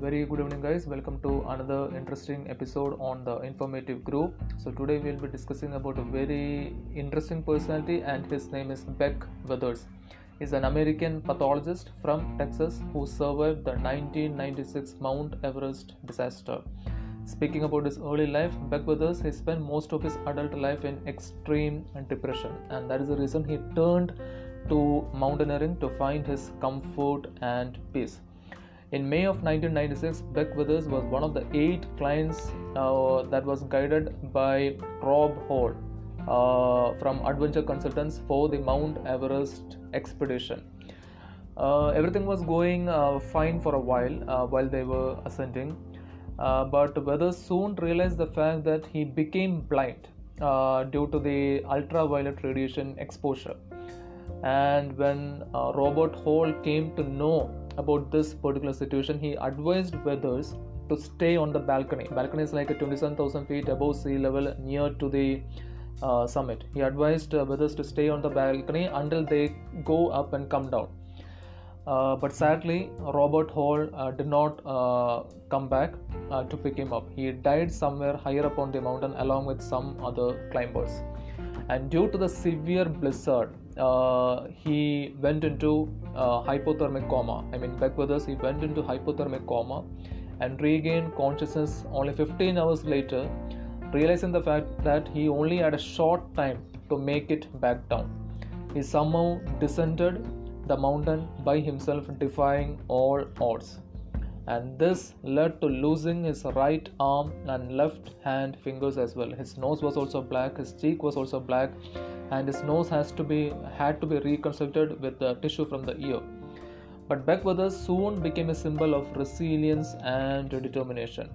Very good evening, guys. Welcome to another interesting episode on the informative group. So, today we'll be discussing about a very interesting personality, and his name is Beck Weathers. He's an American pathologist from Texas who survived the 1996 Mount Everest disaster. Speaking about his early life, Beck Weathers he spent most of his adult life in extreme depression, and that is the reason he turned to mountaineering to find his comfort and peace. In May of 1996, Beck Weathers was one of the eight clients uh, that was guided by Rob Hall uh, from Adventure Consultants for the Mount Everest expedition. Uh, everything was going uh, fine for a while uh, while they were ascending, uh, but Weathers soon realized the fact that he became blind due to the ultraviolet radiation exposure. And when Robert Hall came to know about this particular situation, he advised Weathers to stay on the balcony. Balcony is like a 27,000 feet above sea level near to the uh, summit. He advised uh, Weathers to stay on the balcony until they go up and come down. Uh, but sadly, Robert Hall uh, did not uh, come back to pick him up. He died somewhere higher up on the mountain along with some other climbers. And due to the severe blizzard, uh, he went into uh, hypothermic coma. I mean, Beck Weathers, he went into hypothermic coma and regained consciousness only 15 hours later, realizing the fact that he only had a short time to make it back down. He somehow descended the mountain by himself, defying all odds. And this led to losing his right arm and left hand fingers as well. His nose was also black, his cheek was also black, and his nose has to be had to be reconstructed with the tissue from the ear. But Beck Weather soon became a symbol of resilience and determination.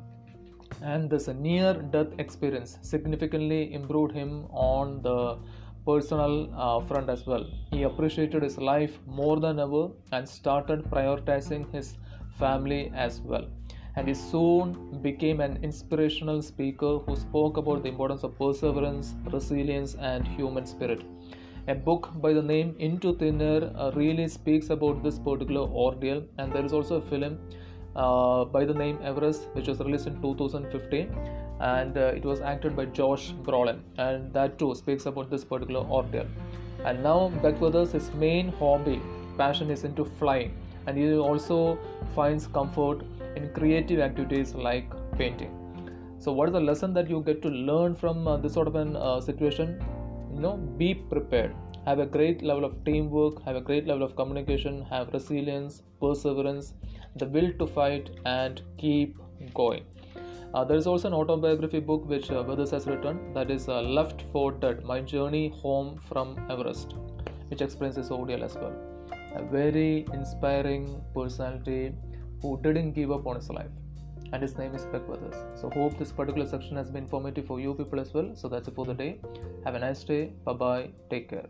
And this near death experience significantly improved him on the personal uh, front as well. He appreciated his life more than ever and started prioritizing his family as well and he soon became an inspirational speaker who spoke about the importance of perseverance, resilience, and human spirit. A book by the name Into Thin Air uh, really speaks about this particular ordeal, and there is also a film uh, by the name Everest, which was released in 2015, and uh, it was acted by Josh Brolin, and that too speaks about this particular ordeal. And now, Beck Weathers, his main hobby, passion is into flying, and he also finds comfort in creative activities like painting. So what is the lesson that you get to learn from uh, this sort of an uh, situation? You know be prepared. Have a great level of teamwork have a great level of communication have resilience perseverance the will to fight and keep going uh, there is also an autobiography book which uh, Weathers has written that is uh, Left for Dead My Journey Home from Everest, which explains this ordeal as well. A very inspiring personality who didn't give up on his life and his name is Beck Weathers. So hope this particular section has been informative for you people as well. So that's it for the day. Have a nice day. Bye bye. Take care.